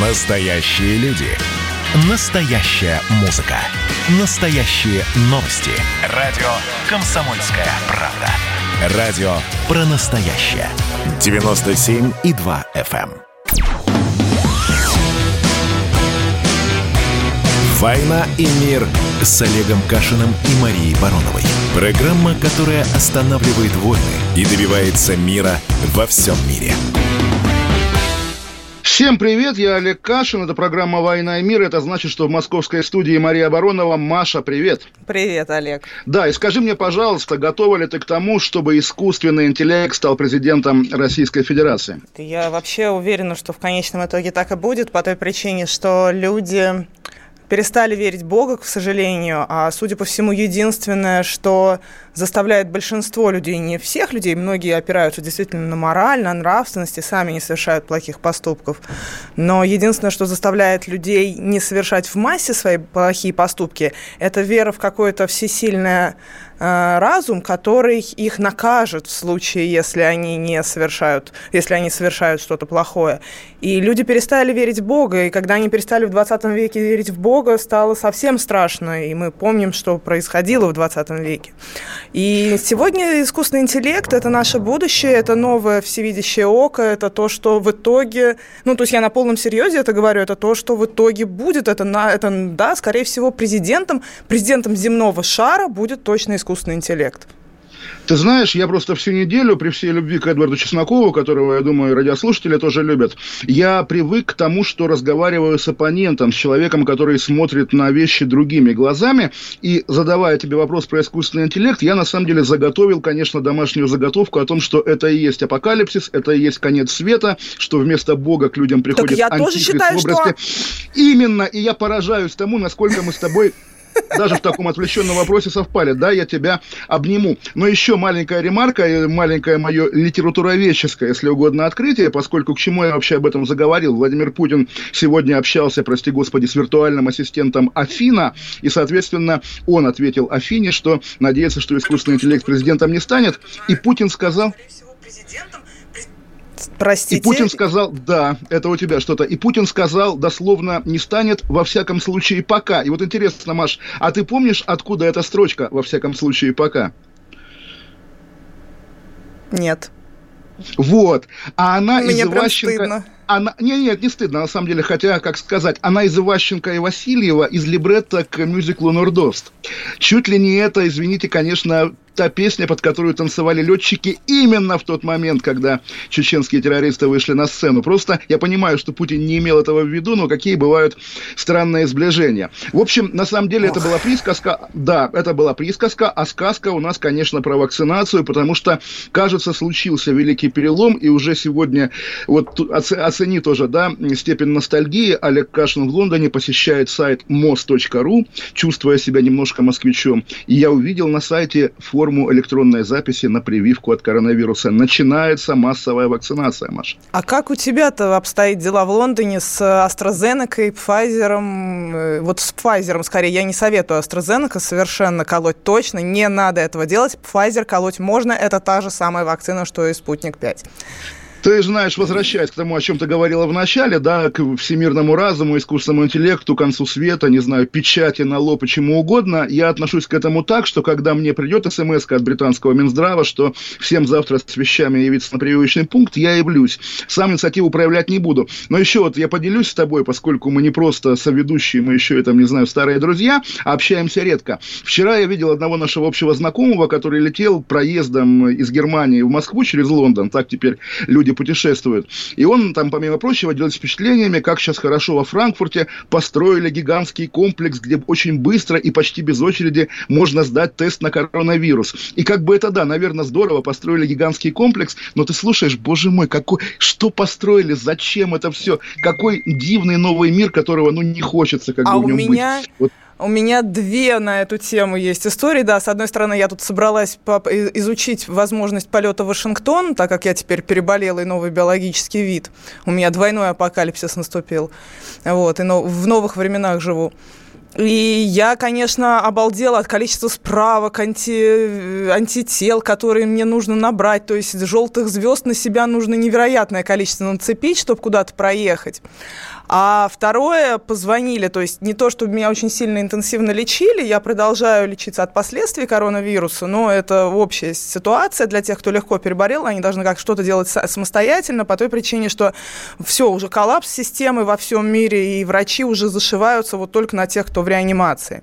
Настоящие люди. Настоящая музыка. Настоящие новости. Радио «Комсомольская правда». Радио про настоящее. 97,2 FM. эм. «Война и мир» с Олегом Кашиным и Марией Бароновой. Программа, которая останавливает войны и добивается мира во всем мире. Всем привет, я Олег Кашин, это программа «Война и мир», это значит, что в московской студии Мария Баронова. Маша, привет. Привет, Олег. Да, и скажи мне, пожалуйста, готова ли ты к тому, чтобы искусственный интеллект стал президентом Российской Федерации? Я вообще уверена, что в конечном итоге так и будет, по той причине, что люди перестали верить в к сожалению, а, судя по всему, единственное, что заставляет большинство людей, не всех людей, многие опираются действительно на мораль, на нравственность и сами не совершают плохих поступков, но единственное, что заставляет людей не совершать в массе свои плохие поступки, это вера в какое-то всесильное разум, который их накажет в случае, если они не совершают, если они совершают что-то плохое. И люди перестали верить в Бога, и когда они перестали в 20 веке верить в Бога, стало совсем страшно, и мы помним, что происходило в 20 веке. И сегодня искусственный интеллект – это наше будущее, это новое всевидящее око, это то, что в итоге, ну, то есть я на полном серьезе это говорю, это то, что в итоге будет, это, на, это да, скорее всего, президентом, президентом земного шара будет точно искусственный интеллект. Ты знаешь, я просто всю неделю, при всей любви к Эдварду Чеснокову, которого, я думаю, радиослушатели тоже любят, я привык к тому, что разговариваю с оппонентом, с человеком, который смотрит на вещи другими глазами, и задавая тебе вопрос про искусственный интеллект, я на самом деле заготовил, конечно, домашнюю заготовку о том, что это и есть апокалипсис, это и есть конец света, что вместо Бога к людям приходит так я тоже считаю, в образе... Что... Именно, и я поражаюсь тому, насколько мы с тобой даже в таком отвлеченном вопросе совпали. Да, я тебя обниму. Но еще маленькая ремарка, маленькое мое литературоведческое, если угодно, открытие, поскольку к чему я вообще об этом заговорил. Владимир Путин сегодня общался, прости господи, с виртуальным ассистентом Афина, и, соответственно, он ответил Афине, что надеется, что искусственный интеллект президентом не станет. И Путин сказал... Президентом Простите? И Путин сказал, да, это у тебя что-то. И Путин сказал, дословно, не станет, во всяком случае, пока. И вот интересно, Маш, а ты помнишь, откуда эта строчка, во всяком случае, пока? Нет. Вот. А она Мне из Иващенко... Стыдно. Она... Не, нет, не стыдно, на самом деле, хотя, как сказать, она из Иващенко и Васильева из либретто к мюзиклу «Нордост». Чуть ли не это, извините, конечно, та песня, под которую танцевали летчики именно в тот момент, когда чеченские террористы вышли на сцену. Просто я понимаю, что Путин не имел этого в виду, но какие бывают странные сближения. В общем, на самом деле Ох. это была присказка. Да, это была присказка, а сказка у нас, конечно, про вакцинацию, потому что, кажется, случился великий перелом, и уже сегодня, вот оцени тоже, да, степень ностальгии. Олег Кашин в Лондоне посещает сайт mos.ru, чувствуя себя немножко москвичом. И я увидел на сайте форму форму электронной записи на прививку от коронавируса. Начинается массовая вакцинация, Маша. А как у тебя-то обстоит дела в Лондоне с AstraZeneca и Pfizer? Э, вот с Pfizer, скорее, я не советую AstraZeneca совершенно колоть точно. Не надо этого делать. Pfizer колоть можно. Это та же самая вакцина, что и Спутник 5. Ты знаешь, возвращаясь к тому, о чем ты говорила в начале, да, к всемирному разуму, искусственному интеллекту, концу света, не знаю, печати на и чему угодно, я отношусь к этому так, что когда мне придет смс от британского Минздрава, что всем завтра с вещами явиться на прививочный пункт, я явлюсь. Сам инициативу проявлять не буду. Но еще вот я поделюсь с тобой, поскольку мы не просто соведущие, мы еще и там, не знаю, старые друзья, а общаемся редко. Вчера я видел одного нашего общего знакомого, который летел проездом из Германии в Москву через Лондон. Так теперь люди люди путешествуют. И он там, помимо прочего, делится впечатлениями, как сейчас хорошо во Франкфурте построили гигантский комплекс, где очень быстро и почти без очереди можно сдать тест на коронавирус. И как бы это, да, наверное, здорово, построили гигантский комплекс, но ты слушаешь, боже мой, какой, что построили, зачем это все, какой дивный новый мир, которого, ну, не хочется как а бы в нем меня... быть. Вот у меня две на эту тему есть истории. Да, с одной стороны, я тут собралась изучить возможность полета в Вашингтон, так как я теперь переболела и новый биологический вид. У меня двойной апокалипсис наступил. Вот, и в новых временах живу. И я, конечно, обалдела от количества справок, анти, антител, которые мне нужно набрать. То есть желтых звезд на себя нужно невероятное количество нацепить, чтобы куда-то проехать. А второе, позвонили, то есть не то, чтобы меня очень сильно интенсивно лечили, я продолжаю лечиться от последствий коронавируса, но это общая ситуация для тех, кто легко переболел, они должны как что-то делать самостоятельно по той причине, что все, уже коллапс системы во всем мире, и врачи уже зашиваются вот только на тех, кто в реанимации.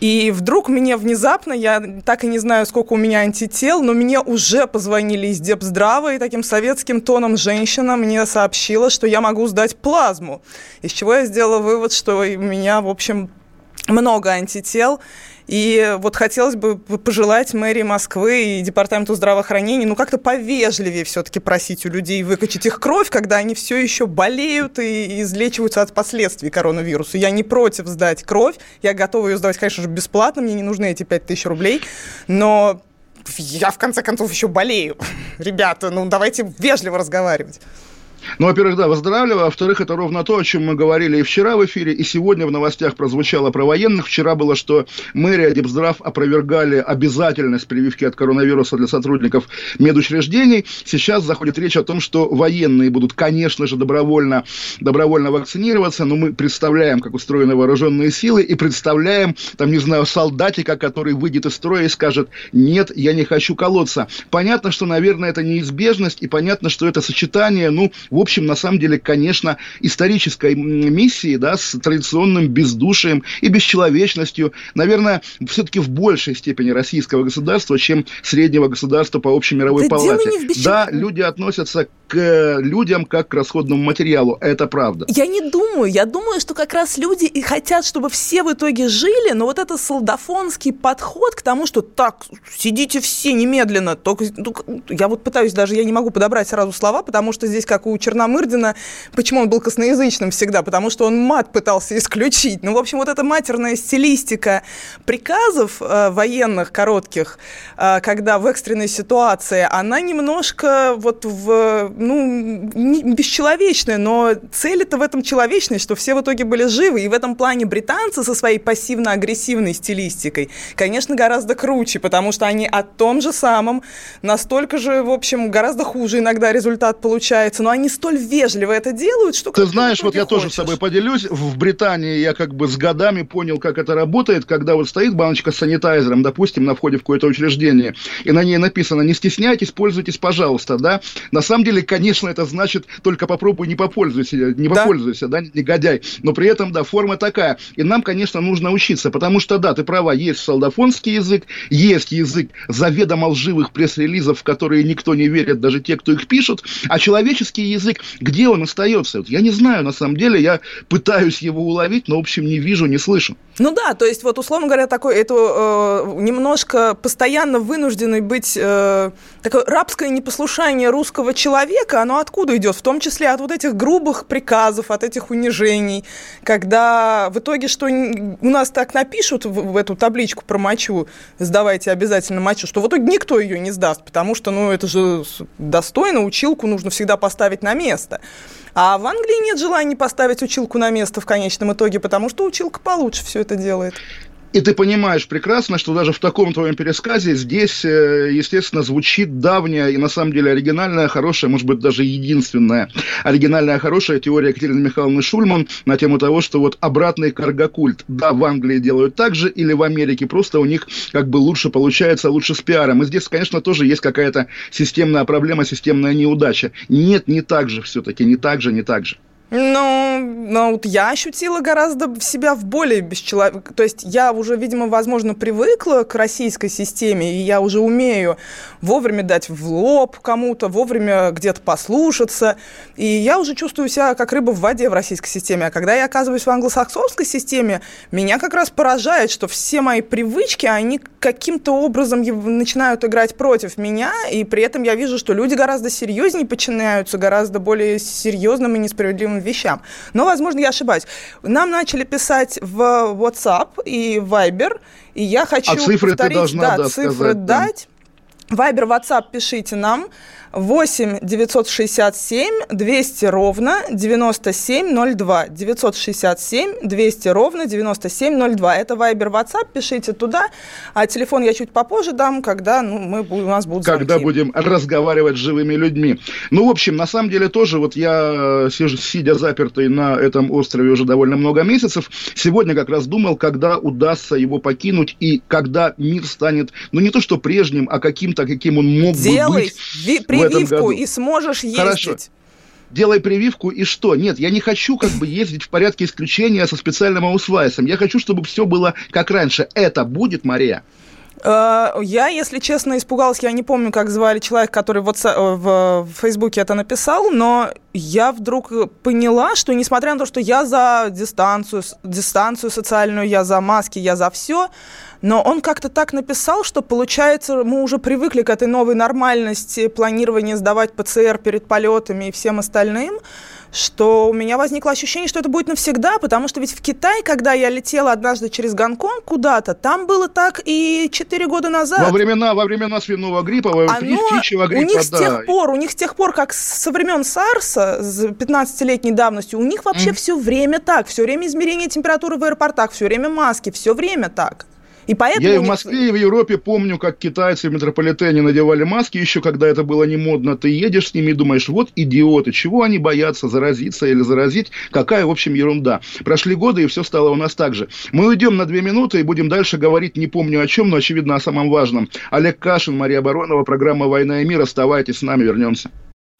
И вдруг мне внезапно, я так и не знаю, сколько у меня антител, но мне уже позвонили из Депздрава, и таким советским тоном женщина мне сообщила, что я могу сдать плазму. Из чего я сделала вывод, что у меня, в общем, много антител, и вот хотелось бы пожелать мэрии Москвы и департаменту здравоохранения, ну, как-то повежливее все-таки просить у людей выкачать их кровь, когда они все еще болеют и излечиваются от последствий коронавируса. Я не против сдать кровь, я готова ее сдавать, конечно же, бесплатно, мне не нужны эти 5000 рублей, но я, в конце концов, еще болею. Ребята, ну, давайте вежливо разговаривать. Ну, во-первых, да, выздоравливаю. А во-вторых, это ровно то, о чем мы говорили и вчера в эфире, и сегодня в новостях прозвучало про военных. Вчера было, что мэрия Депздрав опровергали обязательность прививки от коронавируса для сотрудников медучреждений. Сейчас заходит речь о том, что военные будут, конечно же, добровольно, добровольно вакцинироваться, но мы представляем, как устроены вооруженные силы, и представляем, там, не знаю, солдатика, который выйдет из строя и скажет, нет, я не хочу колоться. Понятно, что, наверное, это неизбежность, и понятно, что это сочетание, ну, в общем, на самом деле, конечно, исторической миссии, да, с традиционным бездушием и бесчеловечностью, наверное, все-таки в большей степени российского государства, чем среднего государства по общей мировой да палате. Да, люди относятся к э, людям как к расходному материалу, это правда. Я не думаю, я думаю, что как раз люди и хотят, чтобы все в итоге жили, но вот это солдафонский подход к тому, что так, сидите все немедленно, только, только я вот пытаюсь даже, я не могу подобрать сразу слова, потому что здесь, как у Черномырдина, почему он был косноязычным всегда? Потому что он мат пытался исключить. Ну, в общем, вот эта матерная стилистика приказов э, военных коротких, э, когда в экстренной ситуации, она немножко вот в, ну, не, бесчеловечная, но цель это в этом человечность, что все в итоге были живы. И в этом плане британцы со своей пассивно-агрессивной стилистикой, конечно, гораздо круче, потому что они о том же самом, настолько же, в общем, гораздо хуже иногда результат получается, но они столь вежливо это делают, что... Ты знаешь, вот я хочешь. тоже с тобой поделюсь. В Британии я как бы с годами понял, как это работает, когда вот стоит баночка с санитайзером, допустим, на входе в какое-то учреждение, и на ней написано «не стесняйтесь, пользуйтесь, пожалуйста», да? На самом деле, конечно, это значит только попробуй, не попользуйся, не попользуйся, да, да негодяй. Но при этом, да, форма такая. И нам, конечно, нужно учиться, потому что, да, ты права, есть солдафонский язык, есть язык заведомо лживых пресс-релизов, в которые никто не верит, даже те, кто их пишут, а человеческий язык где он остается? Вот я не знаю, на самом деле, я пытаюсь его уловить, но, в общем, не вижу, не слышу. Ну да, то есть вот, условно говоря, такой, это э, немножко постоянно вынужденный быть, э, такое рабское непослушание русского человека, оно откуда идет? В том числе от вот этих грубых приказов, от этих унижений, когда в итоге, что у нас так напишут в, в эту табличку про мочу, сдавайте обязательно мочу, что в итоге никто ее не сдаст, потому что, ну, это же достойно, училку нужно всегда поставить на место. А в Англии нет желания поставить училку на место в конечном итоге, потому что училка получше все это делает. И ты понимаешь прекрасно, что даже в таком твоем пересказе здесь, э, естественно, звучит давняя и на самом деле оригинальная, хорошая, может быть, даже единственная оригинальная, хорошая теория Екатерины Михайловны Шульман на тему того, что вот обратный каргокульт, да, в Англии делают так же, или в Америке, просто у них как бы лучше получается, лучше с пиаром. И здесь, конечно, тоже есть какая-то системная проблема, системная неудача. Нет, не так же все-таки, не так же, не так же. Ну, ну, вот я ощутила гораздо себя в более бесчеловек... То есть я уже, видимо, возможно, привыкла к российской системе, и я уже умею вовремя дать в лоб кому-то, вовремя где-то послушаться. И я уже чувствую себя как рыба в воде в российской системе. А когда я оказываюсь в англосаксонской системе, меня как раз поражает, что все мои привычки, они каким-то образом начинают играть против меня, и при этом я вижу, что люди гораздо серьезнее подчиняются, гораздо более серьезным и несправедливым вещам. Но, возможно, я ошибаюсь. Нам начали писать в WhatsApp и Viber, и я хочу а цифры повторить, ты должна, да, да, цифры сказать, дать. Да. Вайбер, WhatsApp пишите нам. 8 967 200 ровно 9702. 967 200 ровно 9702. Это Viber, WhatsApp, пишите туда. А телефон я чуть попозже дам, когда ну, мы, у нас будут звонки. Когда будем разговаривать с живыми людьми. Ну, в общем, на самом деле тоже вот я, э, сидя запертый на этом острове уже довольно много месяцев, сегодня как раз думал, когда удастся его покинуть и когда мир станет, ну, не то что прежним, а каким-то, каким он мог Делай бы быть прививку и сможешь ездить. Хорошо делай прививку и что? Нет, я не хочу как бы ездить в порядке исключения со специальным аусвайсом. Я хочу, чтобы все было как раньше. Это будет, Мария? Э, я, если честно, испугалась. Я не помню, как звали человек, который в, в Фейсбуке это написал, но я вдруг поняла, что несмотря на то, что я за дистанцию, дистанцию социальную, я за маски, я за все, но он как-то так написал, что, получается, мы уже привыкли к этой новой нормальности планирования сдавать ПЦР перед полетами и всем остальным, что у меня возникло ощущение, что это будет навсегда, потому что ведь в Китай, когда я летела однажды через Гонконг куда-то, там было так и 4 года назад. Во времена, во времена свиного гриппа, во Оно, птичьего гриппа, у них с тех пор, у них с тех пор, как со времен САРСа, с 15-летней давностью, у них вообще mm. все время так, все время измерение температуры в аэропортах, все время маски, все время так. И поэтому... Я и в Москве, и в Европе помню, как китайцы в метрополитене надевали маски, еще когда это было не модно. Ты едешь с ними и думаешь, вот идиоты, чего они боятся, заразиться или заразить? Какая, в общем, ерунда. Прошли годы, и все стало у нас так же. Мы уйдем на две минуты и будем дальше говорить, не помню о чем, но, очевидно, о самом важном. Олег Кашин, Мария Баронова, программа «Война и мир». Оставайтесь с нами, вернемся.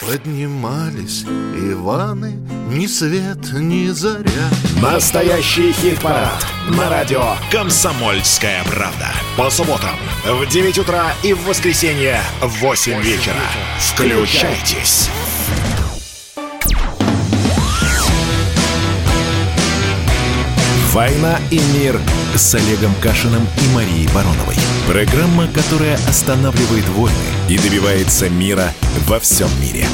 Поднимались Иваны, ни свет, ни заря. Настоящий хит-парад на радио «Комсомольская правда». По субботам в 9 утра и в воскресенье в 8 вечера. Включайтесь. «Война и мир» с Олегом Кашиным и Марией Бароновой. Программа, которая останавливает войны и добивается мира во всем мире.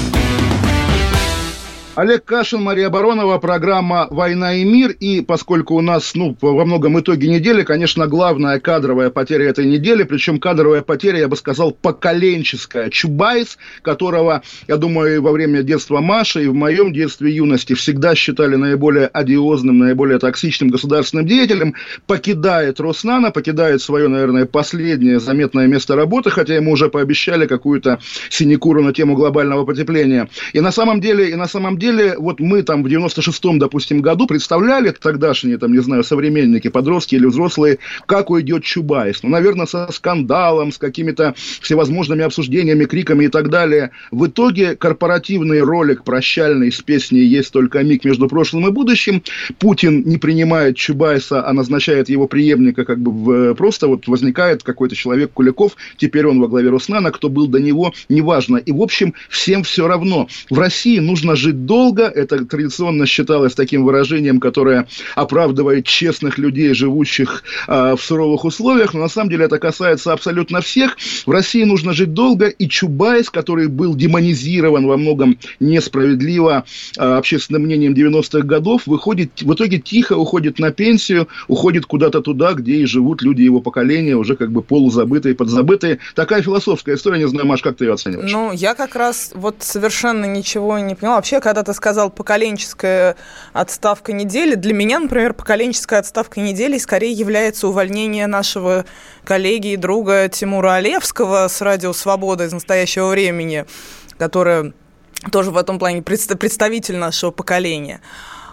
Олег Кашин, Мария Баронова, программа «Война и мир». И поскольку у нас, ну, во многом итоге недели, конечно, главная кадровая потеря этой недели, причем кадровая потеря, я бы сказал, поколенческая. Чубайс, которого, я думаю, во время детства Маши и в моем детстве юности всегда считали наиболее одиозным, наиболее токсичным государственным деятелем, покидает Роснано, покидает свое, наверное, последнее заметное место работы, хотя ему уже пообещали какую-то синекуру на тему глобального потепления. И на самом деле, и на самом деле деле, вот мы там в 96-м, допустим, году представляли тогдашние, там, не знаю, современники, подростки или взрослые, как уйдет Чубайс. Ну, наверное, со скандалом, с какими-то всевозможными обсуждениями, криками и так далее. В итоге корпоративный ролик прощальный с песней «Есть только миг между прошлым и будущим». Путин не принимает Чубайса, а назначает его преемника, как бы в, просто вот возникает какой-то человек Куликов, теперь он во главе Роснана, кто был до него, неважно. И, в общем, всем все равно. В России нужно жить до долго. Это традиционно считалось таким выражением, которое оправдывает честных людей, живущих э, в суровых условиях. Но на самом деле это касается абсолютно всех. В России нужно жить долго. И Чубайс, который был демонизирован во многом несправедливо э, общественным мнением 90-х годов, выходит, в итоге тихо уходит на пенсию, уходит куда-то туда, где и живут люди его поколения, уже как бы полузабытые, подзабытые. Такая философская история. Не знаю, Маш, как ты ее оцениваешь? Ну, я как раз вот совершенно ничего не поняла. Вообще, когда ты сказал поколенческая отставка недели. Для меня, например, поколенческая отставка недели скорее является увольнение нашего коллеги и друга Тимура Олевского с «Радио Свобода» из настоящего времени, которая тоже в этом плане представитель нашего поколения.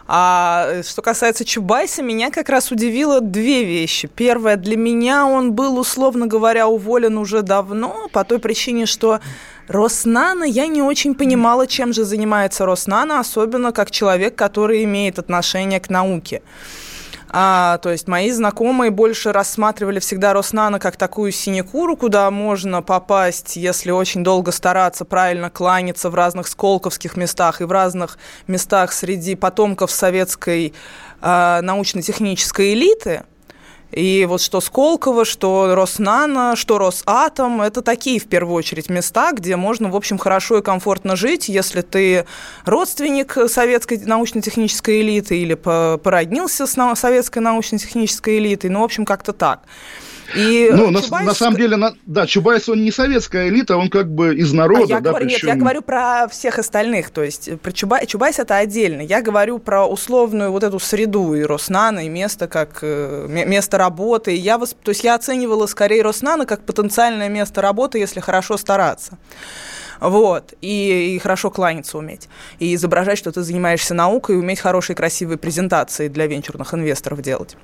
А что касается Чубайса, меня как раз удивило две вещи. Первое, для меня он был, условно говоря, уволен уже давно, по той причине, что Роснано, я не очень понимала, чем же занимается Роснано, особенно как человек, который имеет отношение к науке. А, то есть мои знакомые больше рассматривали всегда Роснано как такую синекуру, куда можно попасть, если очень долго стараться, правильно кланяться в разных сколковских местах и в разных местах среди потомков советской э, научно-технической элиты – и вот что Сколково, что Роснано, что Росатом, это такие, в первую очередь, места, где можно, в общем, хорошо и комфортно жить, если ты родственник советской научно-технической элиты или породнился с советской научно-технической элитой, ну, в общем, как-то так. И ну, Чубайс... на, на самом деле, на, да, Чубайс, он не советская элита, он как бы из народа. А я да, говорю, причем... Нет, я говорю про всех остальных, то есть про Чубай... Чубайс это отдельно. Я говорю про условную вот эту среду и Роснано, и место как э, место работы. я, восп... То есть я оценивала скорее Роснано как потенциальное место работы, если хорошо стараться. Вот. И, и хорошо кланяться уметь. И изображать, что ты занимаешься наукой, и уметь хорошие красивые презентации для венчурных инвесторов делать.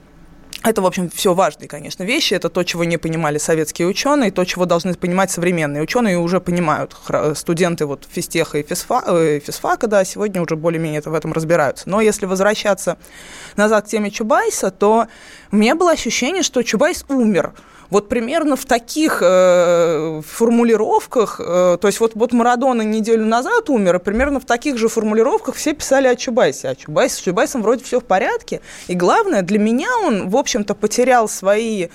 Это, в общем, все важные, конечно, вещи. Это то, чего не понимали советские ученые, то, чего должны понимать современные ученые, уже понимают. Студенты вот физтеха и э, физфака, да, сегодня уже более-менее в этом разбираются. Но если возвращаться назад к теме Чубайса, то у меня было ощущение, что Чубайс умер – вот примерно в таких э, формулировках, э, то есть вот, вот Марадона неделю назад умер, и примерно в таких же формулировках все писали о Чубайсе. А Чубайс, с Чубайсом вроде все в порядке. И главное, для меня он, в общем-то, потерял свои,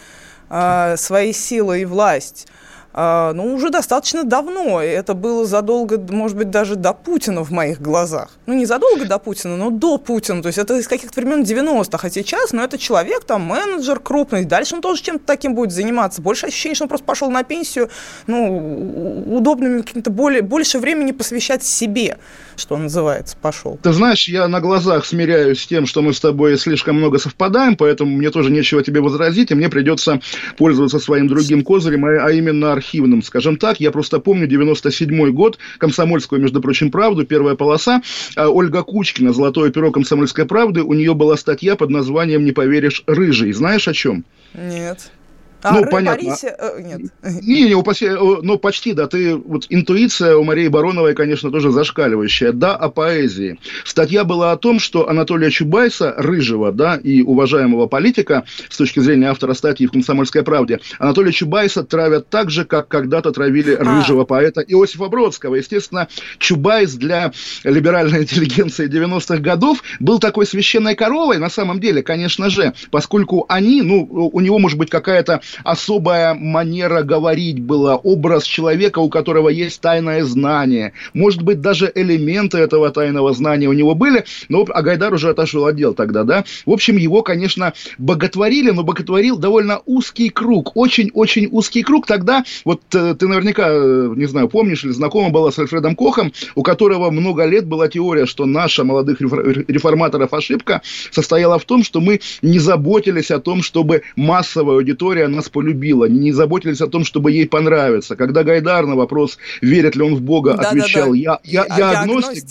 э, свои силы и власть ну, уже достаточно давно. Это было задолго, может быть, даже до Путина в моих глазах. Ну, не задолго до Путина, но до Путина. То есть это из каких-то времен 90-х. А сейчас, ну, это человек, там, менеджер крупный. Дальше он тоже чем-то таким будет заниматься. Больше ощущение, что он просто пошел на пенсию, ну, удобными каким-то более, больше времени посвящать себе, что называется, пошел. Ты знаешь, я на глазах смиряюсь с тем, что мы с тобой слишком много совпадаем, поэтому мне тоже нечего тебе возразить, и мне придется пользоваться своим другим козырем, а, а именно архивным, скажем так. Я просто помню 97 год, комсомольскую, между прочим, правду, первая полоса. А, Ольга Кучкина, золотое перо комсомольской правды, у нее была статья под названием «Не поверишь, рыжий». Знаешь о чем? Нет. А, ну, понятно. Парисе, э, нет. Не, не, упаси, э, ну, почти, да. Ты, вот интуиция у Марии Бароновой, конечно, тоже зашкаливающая. Да, о поэзии. Статья была о том, что Анатолия Чубайса, рыжего, да, и уважаемого политика, с точки зрения автора статьи в «Комсомольской правде», Анатолия Чубайса травят так же, как когда-то травили а. рыжего поэта Иосифа Бродского. Естественно, Чубайс для либеральной интеллигенции 90-х годов был такой священной коровой, на самом деле, конечно же, поскольку они, ну, у него может быть какая-то особая манера говорить была, образ человека, у которого есть тайное знание. Может быть, даже элементы этого тайного знания у него были, но а Гайдар уже отошел от дел тогда, да. В общем, его, конечно, боготворили, но боготворил довольно узкий круг, очень-очень узкий круг. Тогда, вот э, ты наверняка, э, не знаю, помнишь или знакома была с Альфредом Кохом, у которого много лет была теория, что наша молодых реформаторов ошибка состояла в том, что мы не заботились о том, чтобы массовая аудитория нас полюбила, не заботились о том, чтобы ей понравиться. Когда Гайдар на вопрос, верит ли он в Бога, да, отвечал, да, да. Я, я, я, я агностик, агностик.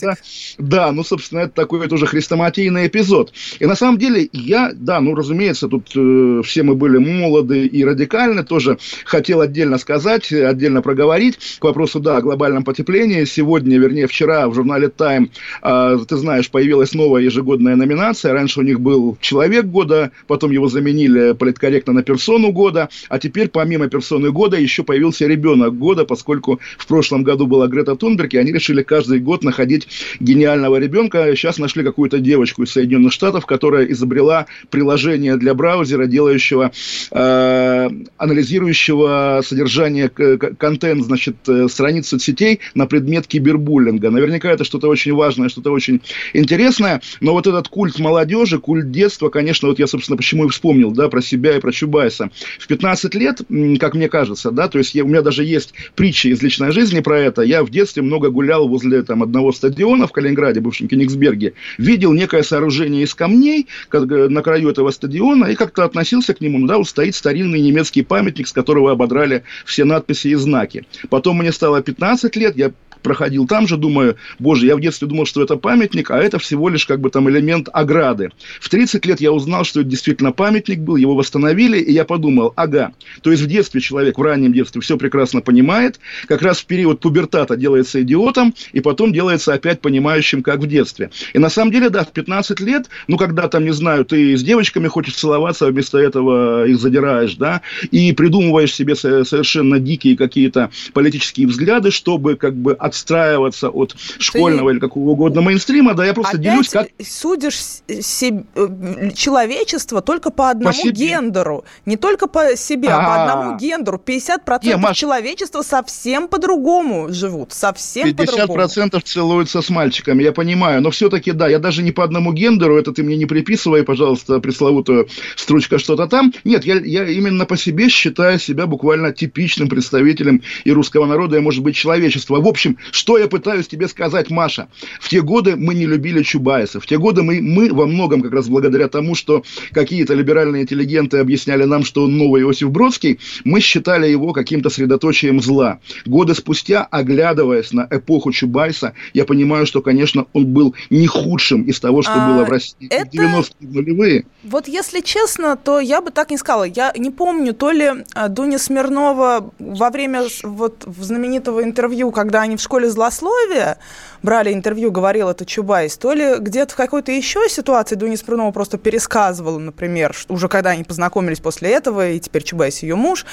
Да, да, ну, собственно, это такой тоже хрестоматийный эпизод. И на самом деле я, да, ну, разумеется, тут э, все мы были молоды и радикальны, тоже хотел отдельно сказать, отдельно проговорить к вопросу, да, о глобальном потеплении. Сегодня, вернее, вчера в журнале Time, э, ты знаешь, появилась новая ежегодная номинация. Раньше у них был Человек года, потом его заменили политкорректно на персону года а теперь помимо персоны года еще появился ребенок года, поскольку в прошлом году была Грета Тунберг, и они решили каждый год находить гениального ребенка. Сейчас нашли какую-то девочку из Соединенных Штатов, которая изобрела приложение для браузера, делающего, э, анализирующего содержание контент, значит, э, страниц соцсетей на предмет кибербуллинга. Наверняка это что-то очень важное, что-то очень интересное, но вот этот культ молодежи, культ детства, конечно, вот я, собственно, почему и вспомнил, да, про себя и про Чубайса. В 15 лет, как мне кажется, да, то есть я, у меня даже есть притчи из личной жизни про это. Я в детстве много гулял возле там, одного стадиона в Калининграде, бывшем Кенигсберге, видел некое сооружение из камней как, на краю этого стадиона и как-то относился к нему. Ну, да, вот стоит старинный немецкий памятник, с которого ободрали все надписи и знаки. Потом мне стало 15 лет, я проходил там же, думаю, боже, я в детстве думал, что это памятник, а это всего лишь как бы там элемент ограды. В 30 лет я узнал, что это действительно памятник был, его восстановили, и я подумал, ага, то есть в детстве человек, в раннем детстве все прекрасно понимает, как раз в период пубертата делается идиотом, и потом делается опять понимающим, как в детстве. И на самом деле, да, в 15 лет, ну, когда там, не знаю, ты с девочками хочешь целоваться, а вместо этого их задираешь, да, и придумываешь себе совершенно дикие какие-то политические взгляды, чтобы как бы отстраиваться от школьного ты... или какого угодно мейнстрима, да, я просто Опять делюсь как... судишь себе, э, человечество только по одному по гендеру, не только по себе, а, а по одному гендеру. 50% не, Маш... человечества совсем по-другому живут, совсем по-другому. 50% целуются с мальчиками, я понимаю, но все-таки, да, я даже не по одному гендеру, это ты мне не приписывай, пожалуйста, пресловутую стручка что-то там. Нет, я, я именно по себе считаю себя буквально типичным представителем и русского народа, и, может быть, человечества. В общем, что я пытаюсь тебе сказать, Маша? В те годы мы не любили Чубайса. В те годы мы, мы во многом как раз благодаря тому, что какие-то либеральные интеллигенты объясняли нам, что он новый Иосиф Бродский, мы считали его каким-то средоточием зла. Годы спустя, оглядываясь на эпоху Чубайса, я понимаю, что, конечно, он был не худшим из того, что а, было в России это... в 90-е нулевые. Вот если честно, то я бы так не сказала. Я не помню, то ли а, Дуня Смирнова во время вот знаменитого интервью, когда они в школе злословия брали интервью, говорил это Чубайс, то ли где-то в какой-то еще ситуации Дуня Смирнова просто пересказывала, например, уже когда они познакомились после этого, и теперь Чубайс ее муж.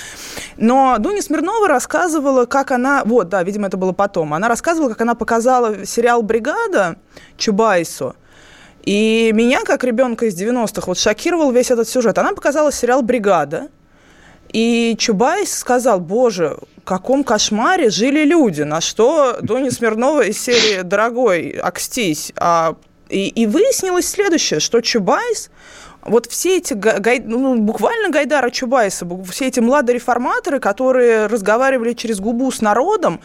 Но Дуня Смирнова рассказывала, как она... Вот, да, видимо, это было потом. Она рассказывала, как она показала сериал «Бригада» Чубайсу, и меня, как ребенка из 90-х, вот шокировал весь этот сюжет. Она показала сериал «Бригада», и Чубайс сказал, боже, в каком кошмаре жили люди, на что Дуня Смирнова из серии «Дорогой, окстись». А, и, и выяснилось следующее, что Чубайс вот все эти, гай, ну, буквально Гайдара Чубайса, все эти младореформаторы, которые разговаривали через губу с народом,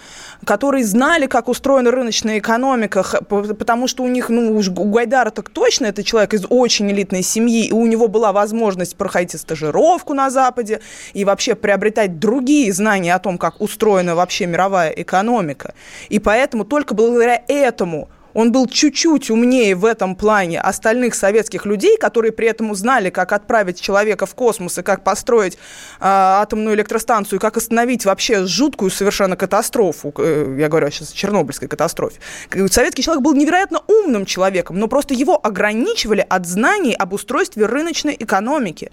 которые знали, как устроена рыночная экономика, потому что у них, ну, уж у Гайдара так точно, это человек из очень элитной семьи, и у него была возможность проходить стажировку на Западе и вообще приобретать другие знания о том, как устроена вообще мировая экономика. И поэтому только благодаря этому он был чуть-чуть умнее в этом плане остальных советских людей, которые при этом узнали, как отправить человека в космос и как построить э, атомную электростанцию, и как остановить вообще жуткую совершенно катастрофу, э, я говорю сейчас о Чернобыльской катастрофе. Советский человек был невероятно умным человеком, но просто его ограничивали от знаний об устройстве рыночной экономики.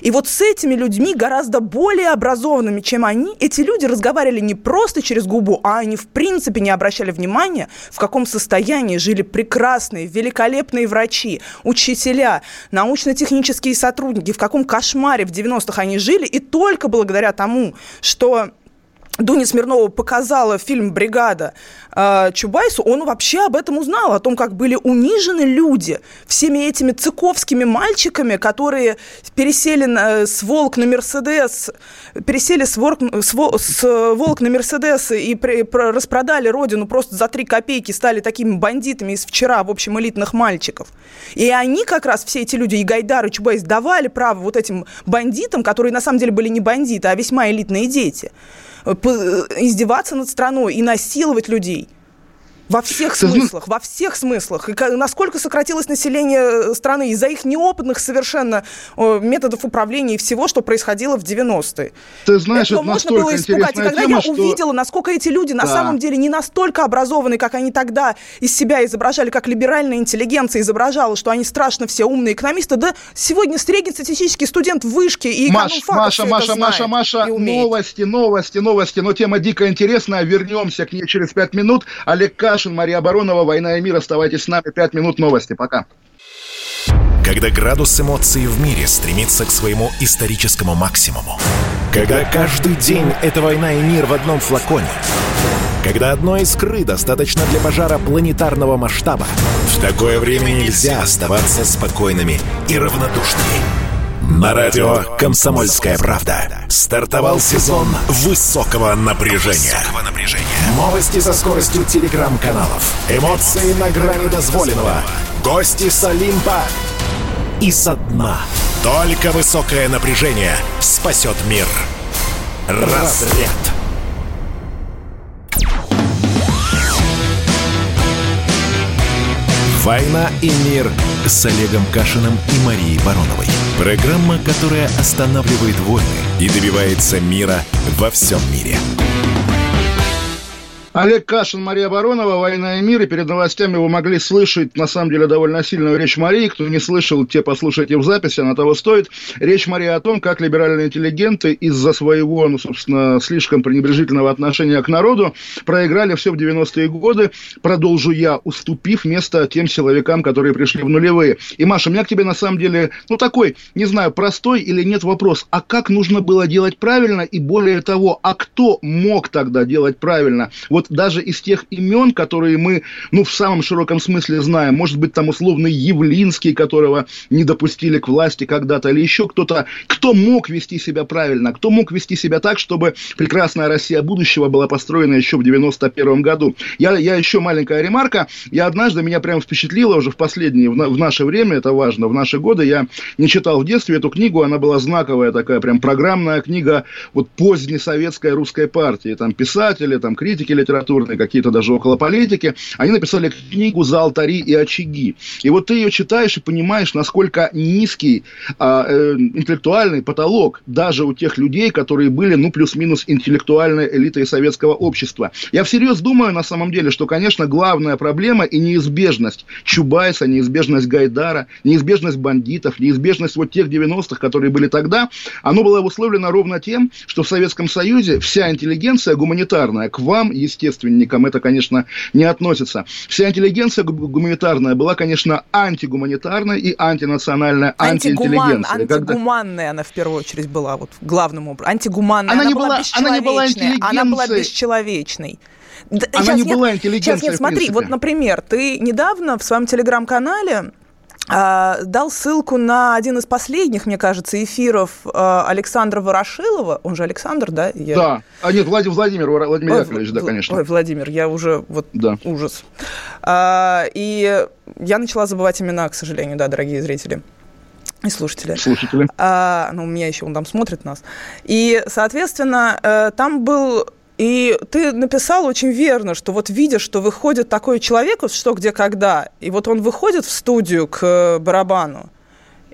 И вот с этими людьми, гораздо более образованными, чем они, эти люди разговаривали не просто через губу, а они в принципе не обращали внимания, в каком состоянии состоянии жили прекрасные, великолепные врачи, учителя, научно-технические сотрудники, в каком кошмаре в 90-х они жили, и только благодаря тому, что Дуня Смирнова показала фильм «Бригада» э, Чубайсу, он вообще об этом узнал, о том, как были унижены люди всеми этими цыковскими мальчиками, которые пересели на, с «Волк» на «Мерседес», пересели с «Волк», с, «Волк» на «Мерседес» и распродали родину просто за три копейки, стали такими бандитами из вчера, в общем, элитных мальчиков. И они как раз, все эти люди, и Гайдар, и Чубайс, давали право вот этим бандитам, которые на самом деле были не бандиты, а весьма элитные дети – Э, издеваться над страной и насиловать людей. Во всех смыслах, во всех смыслах. И насколько сократилось население э, страны из-за их неопытных совершенно методов управления и всего, что происходило в 90-е. Ты знаешь, Этого это можно было испугать. И когда тема, я что... увидела, насколько эти люди да. на самом деле не настолько образованы, как они тогда из себя изображали, как либеральная интеллигенция изображала, что они страшно все умные экономисты, да сегодня среднестатистический студент в вышке и Маш, Маша, Маша, Маша, Маша, новости, новости, новости, но тема дико интересная, вернемся к ней через пять минут. Олег Кашин, Мария Баронова, «Война и мир». Оставайтесь с нами. Пять минут новости. Пока. Когда градус эмоций в мире стремится к своему историческому максимуму. Когда каждый день это война и мир в одном флаконе. Когда одной искры достаточно для пожара планетарного масштаба. В такое время нельзя оставаться спокойными и равнодушными. На радио «Комсомольская правда». Стартовал сезон высокого напряжения. Высокого напряжения. Новости со скоростью телеграм-каналов. Эмоции на грани дозволенного. Гости с Олимпа и со дна. Только высокое напряжение спасет мир. Разряд. «Война и мир» с Олегом Кашиным и Марией Бароновой. Программа, которая останавливает войны и добивается мира во всем мире. Олег Кашин, Мария Баронова, «Война и мир». И перед новостями вы могли слышать, на самом деле, довольно сильную речь Марии. Кто не слышал, те послушайте в записи, она того стоит. Речь Марии о том, как либеральные интеллигенты из-за своего, ну, собственно, слишком пренебрежительного отношения к народу проиграли все в 90-е годы. Продолжу я, уступив место тем силовикам, которые пришли в нулевые. И, Маша, у меня к тебе, на самом деле, ну, такой, не знаю, простой или нет вопрос. А как нужно было делать правильно? И более того, а кто мог тогда делать правильно? Вот даже из тех имен, которые мы, ну, в самом широком смысле знаем, может быть, там условный Явлинский, которого не допустили к власти когда-то, или еще кто-то, кто мог вести себя правильно, кто мог вести себя так, чтобы прекрасная Россия будущего была построена еще в 91 году. Я, я еще маленькая ремарка. Я однажды, меня прям впечатлило уже в последние, в, на, в наше время, это важно, в наши годы, я не читал в детстве эту книгу, она была знаковая такая, прям программная книга вот поздней советской русской партии. Там писатели, там критики литературы, литературные, какие-то даже около политики, они написали книгу «За алтари и очаги». И вот ты ее читаешь и понимаешь, насколько низкий а, э, интеллектуальный потолок даже у тех людей, которые были, ну, плюс-минус интеллектуальной элитой советского общества. Я всерьез думаю, на самом деле, что, конечно, главная проблема и неизбежность Чубайса, неизбежность Гайдара, неизбежность бандитов, неизбежность вот тех 90-х, которые были тогда, оно было обусловлено ровно тем, что в Советском Союзе вся интеллигенция гуманитарная к вам, естественно, естественникам это, конечно, не относится. Вся интеллигенция гуманитарная была, конечно, антигуманитарная и антинациональная, антиинтеллигенция. Антигуманная когда... она в первую очередь была, вот главным образом. Антигуманная, она, она, не была, была она не была Она была бесчеловечной. Она сейчас не нет, была интеллигенцией, Сейчас нет, смотри, вот, например, ты недавно в своем телеграм-канале дал ссылку на один из последних, мне кажется, эфиров а, Александра Ворошилова. Он же Александр, да? Я... Да. А нет, Владимир, Владимир, Владимир Ой, Яковлевич, да, конечно. Ой, Владимир, я уже вот да. ужас. А, и я начала забывать имена, к сожалению, да, дорогие зрители и слушатели. Слушатели. А, ну, у меня еще он там смотрит нас. И, соответственно, э, там был и ты написал очень верно, что вот видишь, что выходит такой человек, вот что, где, когда, и вот он выходит в студию к барабану,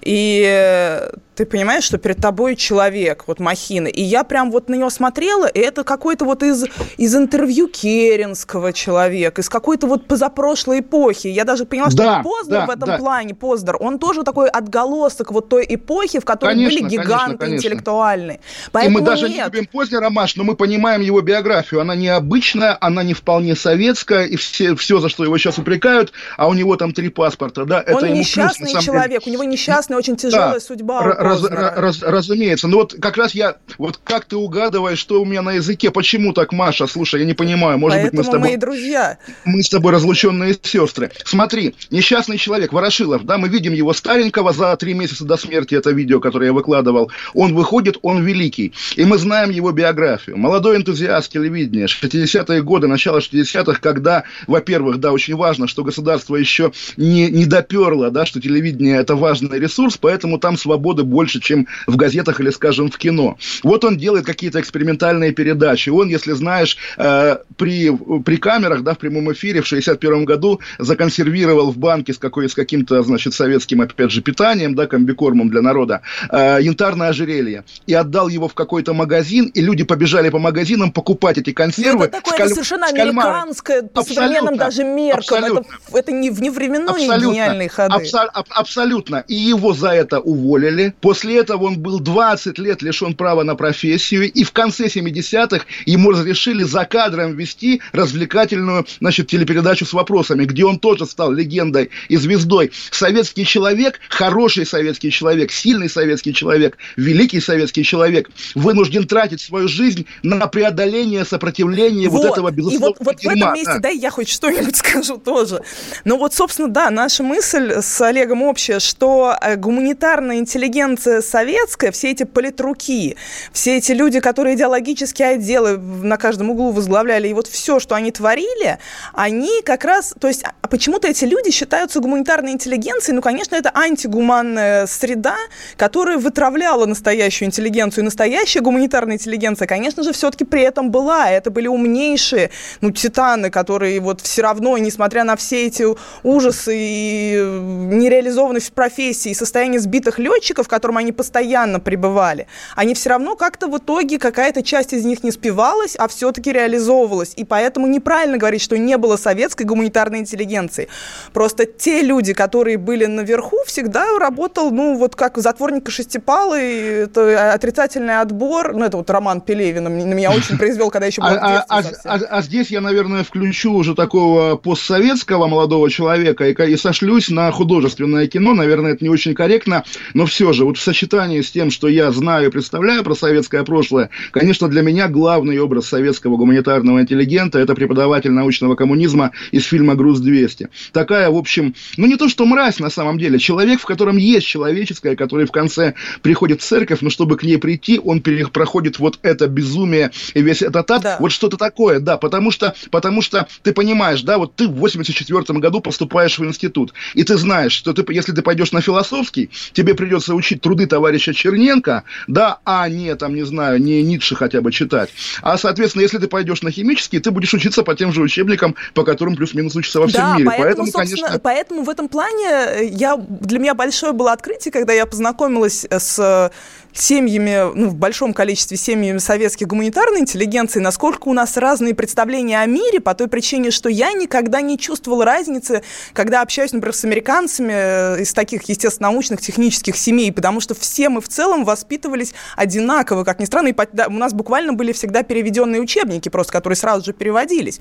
и ты понимаешь, что перед тобой человек, вот махина. И я прям вот на него смотрела, и это какой-то вот из, из интервью Керенского человек, из какой-то вот позапрошлой эпохи. Я даже поняла, что да, Познер да, в этом да. плане, Познер, он тоже такой отголосок вот той эпохи, в которой конечно, были гиганты конечно, интеллектуальные. Поэтому и мы даже нет. не любим Познера, Маш, но мы понимаем его биографию. Она необычная, она не вполне советская, и все, все за что его сейчас упрекают, а у него там три паспорта, да, это он ему несчастный плюс, человек, деле. у него несчастная, очень тяжелая да, судьба раз, раз, разумеется. Но вот как раз я, вот как ты угадываешь, что у меня на языке, почему так, Маша? Слушай, я не понимаю, может Поэтому быть, мы с тобой... мои друзья. Мы с тобой разлученные сестры. Смотри, несчастный человек, Ворошилов, да, мы видим его старенького за три месяца до смерти, это видео, которое я выкладывал. Он выходит, он великий. И мы знаем его биографию. Молодой энтузиаст телевидения, 60-е годы, начало 60-х, когда, во-первых, да, очень важно, что государство еще не, не доперло, да, что телевидение это важный ресурс, поэтому там свободы больше, чем в газетах или, скажем, в кино. Вот он делает какие-то экспериментальные передачи. Он, если знаешь, э, при, при камерах, да, в прямом эфире в 61 году законсервировал в банке с, какой, с каким-то, значит, советским, опять же, питанием, да, комбикормом для народа, э, янтарное ожерелье. И отдал его в какой-то магазин, и люди побежали по магазинам покупать эти консервы. Это такое каль... совершенно американское, по современным даже меркам. Это, это не, не временной абсолютно, гениальные ходы. Абсо- аб- абсолютно. И его за это уволили. После этого он был 20 лет лишен права на профессию, и в конце 70-х ему разрешили за кадром вести развлекательную значит, телепередачу с вопросами, где он тоже стал легендой и звездой. Советский человек, хороший советский человек, сильный советский человек, великий советский человек вынужден тратить свою жизнь на преодоление сопротивления вот, вот этого безусловного И вот, вот в этом месте, да. да, я хоть что-нибудь скажу тоже. Ну вот, собственно, да, наша мысль с Олегом общая, что э, гуманитарная интеллигенция интеллигенция советская, все эти политруки, все эти люди, которые идеологические отделы на каждом углу возглавляли, и вот все, что они творили, они как раз, то есть а почему-то эти люди считаются гуманитарной интеллигенцией. Ну, конечно, это антигуманная среда, которая вытравляла настоящую интеллигенцию. И настоящая гуманитарная интеллигенция, конечно же, все-таки при этом была. Это были умнейшие, ну, титаны, которые вот все равно, несмотря на все эти ужасы и нереализованность профессии, и состояние сбитых летчиков, в котором они постоянно пребывали, они все равно как-то в итоге какая-то часть из них не спивалась, а все-таки реализовывалась. И поэтому неправильно говорить, что не было советской гуманитарной интеллигенции. Просто те люди, которые были наверху, всегда работал, ну, вот как затворника Шестипалый, это отрицательный отбор, ну, это вот Роман Пелевина на меня очень произвел, когда еще был а, а, а, а здесь я, наверное, включу уже такого постсоветского молодого человека и, и сошлюсь на художественное кино, наверное, это не очень корректно, но все же, вот в сочетании с тем, что я знаю и представляю про советское прошлое, конечно, для меня главный образ советского гуманитарного интеллигента – это преподаватель научного коммунизма из фильма «Груз-200». Такая, в общем, ну не то что мразь на самом деле, человек, в котором есть человеческое, который в конце приходит в церковь, но чтобы к ней прийти, он проходит вот это безумие и весь этот ад, да. вот что-то такое, да, потому что, потому что ты понимаешь, да, вот ты в 84 году поступаешь в институт, и ты знаешь, что ты, если ты пойдешь на философский, тебе придется учить труды товарища Черненко, да, а не, там, не знаю, не Ницше хотя бы читать. А, соответственно, если ты пойдешь на химический, ты будешь учиться по тем же учебникам, по которым плюс-минус учатся во всем да, мире. Поэтому, поэтому конечно... Поэтому в этом плане э, я, для меня большое было открытие, когда я познакомилась с семьями, ну, в большом количестве семьями советских гуманитарной интеллигенции, насколько у нас разные представления о мире, по той причине, что я никогда не чувствовала разницы, когда общаюсь, например, с американцами э, из таких, естественно, научных, технических семей, потому что все мы в целом воспитывались одинаково, как ни странно, и у нас буквально были всегда переведенные учебники, просто которые сразу же переводились.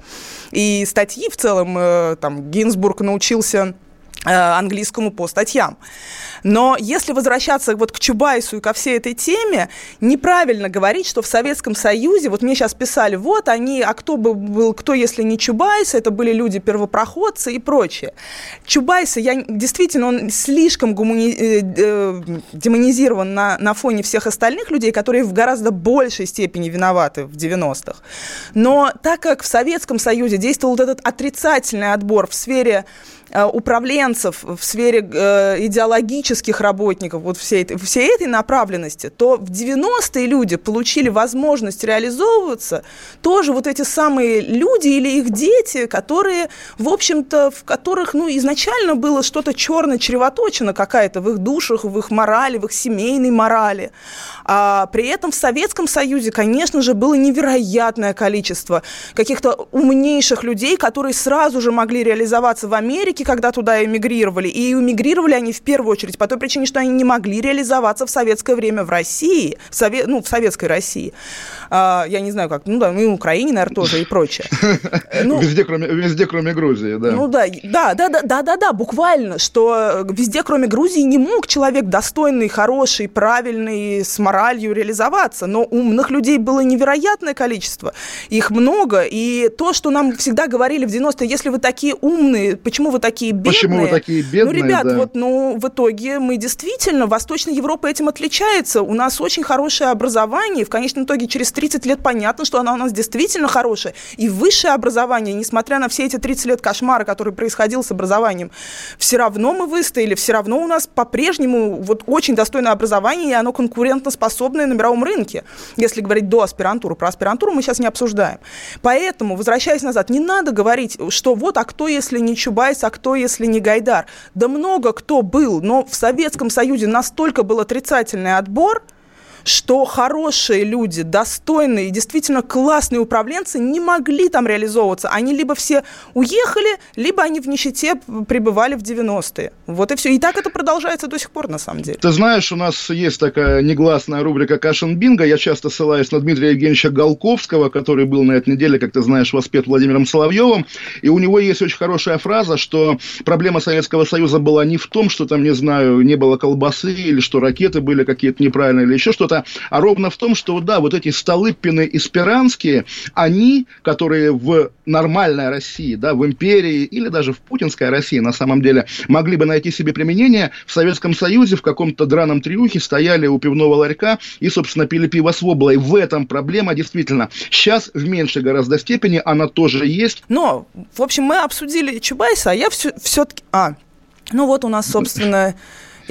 И статьи в целом, э, там, Гинзбург научился английскому по статьям. Но если возвращаться вот к Чубайсу и ко всей этой теме, неправильно говорить, что в Советском Союзе, вот мне сейчас писали, вот они, а кто бы был, кто, если не Чубайс, это были люди-первопроходцы и прочее. Чубайса, я, действительно, он слишком гумани, э, э, демонизирован на, на фоне всех остальных людей, которые в гораздо большей степени виноваты в 90-х. Но так как в Советском Союзе действовал вот этот отрицательный отбор в сфере Э, управленцев в сфере э, идеологических работников, вот всей этой, всей этой направленности, то в 90-е люди получили возможность реализовываться тоже вот эти самые люди или их дети, которые, в общем-то, в которых, ну, изначально было что-то черно чревоточено какая-то в их душах, в их морали, в их семейной морали. А при этом в Советском Союзе, конечно же, было невероятное количество каких-то умнейших людей, которые сразу же могли реализоваться в Америке, русские, когда туда эмигрировали, и эмигрировали они в первую очередь по той причине, что они не могли реализоваться в советское время в России, в, сове, ну, в советской России. А, я не знаю как, ну да, ну и в Украине, наверное, тоже и прочее. Ну, везде, кроме, везде, кроме Грузии, да. Ну да, да, да, да, да, да, да, буквально, что везде, кроме Грузии, не мог человек достойный, хороший, правильный, с моралью реализоваться, но умных людей было невероятное количество, их много, и то, что нам всегда говорили в 90-е, если вы такие умные, почему вы такие бедные? Почему вы такие бедные, Ну, ребят, да. вот, ну, в итоге мы действительно, Восточная Европа этим отличается, у нас очень хорошее образование, в конечном итоге через 30 лет понятно, что она у нас действительно хорошая. И высшее образование, несмотря на все эти 30 лет кошмара, который происходил с образованием, все равно мы выстояли, все равно у нас по-прежнему вот очень достойное образование, и оно конкурентоспособное на мировом рынке. Если говорить до аспирантуры. Про аспирантуру мы сейчас не обсуждаем. Поэтому, возвращаясь назад, не надо говорить, что вот, а кто, если не Чубайс, а кто, если не Гайдар? Да много кто был, но в Советском Союзе настолько был отрицательный отбор, что хорошие люди, достойные, действительно классные управленцы не могли там реализовываться. Они либо все уехали, либо они в нищете пребывали в 90-е. Вот и все. И так это продолжается до сих пор, на самом деле. Ты знаешь, у нас есть такая негласная рубрика «Кашин Бинго». Я часто ссылаюсь на Дмитрия Евгеньевича Голковского, который был на этой неделе, как ты знаешь, воспет Владимиром Соловьевым. И у него есть очень хорошая фраза, что проблема Советского Союза была не в том, что там, не знаю, не было колбасы, или что ракеты были какие-то неправильные, или еще что-то, это, а ровно в том, что, да, вот эти Столыпины и Спиранские, они, которые в нормальной России, да, в империи или даже в путинской России, на самом деле, могли бы найти себе применение, в Советском Союзе в каком-то драном триухе стояли у пивного ларька и, собственно, пили пиво с воблой. В этом проблема, действительно. Сейчас в меньшей гораздо степени она тоже есть. Но, в общем, мы обсудили Чубайса, а я все, все-таки... А, ну вот у нас, собственно,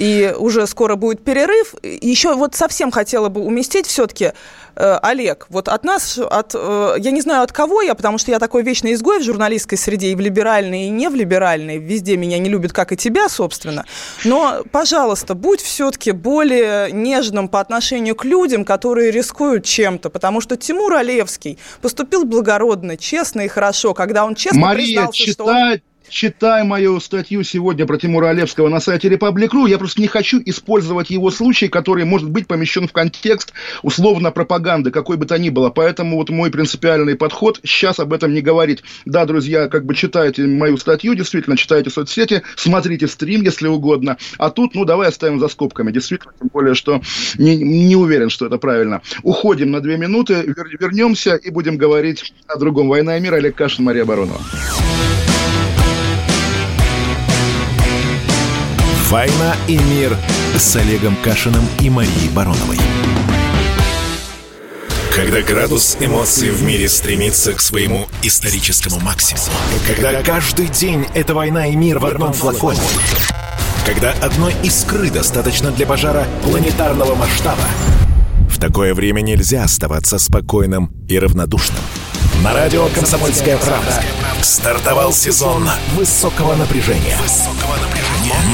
и уже скоро будет перерыв. Еще вот совсем хотела бы уместить все-таки, э, Олег, вот от нас, от, э, я не знаю от кого я, потому что я такой вечный изгой в журналистской среде, и в либеральной, и не в либеральной, везде меня не любят, как и тебя, собственно. Но, пожалуйста, будь все-таки более нежным по отношению к людям, которые рискуют чем-то, потому что Тимур Олевский поступил благородно, честно и хорошо, когда он честно Мария, признался, читать... что он читай мою статью сегодня про Тимура Олевского на сайте Republic.ru. Я просто не хочу использовать его случай, который может быть помещен в контекст условно пропаганды, какой бы то ни было. Поэтому вот мой принципиальный подход сейчас об этом не говорить. Да, друзья, как бы читайте мою статью, действительно, читайте соцсети, смотрите стрим, если угодно. А тут, ну, давай оставим за скобками. Действительно, тем более, что не, не уверен, что это правильно. Уходим на две минуты, вер, вернемся и будем говорить о другом. «Война и мир», Олег Кашин, Мария Баронова. «Война и мир» с Олегом Кашиным и Марией Бароновой. Когда градус эмоций в мире стремится к своему историческому максимуму. Когда каждый день — это война и мир в одном флаконе. Когда одной искры достаточно для пожара планетарного масштаба. В такое время нельзя оставаться спокойным и равнодушным. На радио «Комсомольская правда» стартовал сезон высокого напряжения.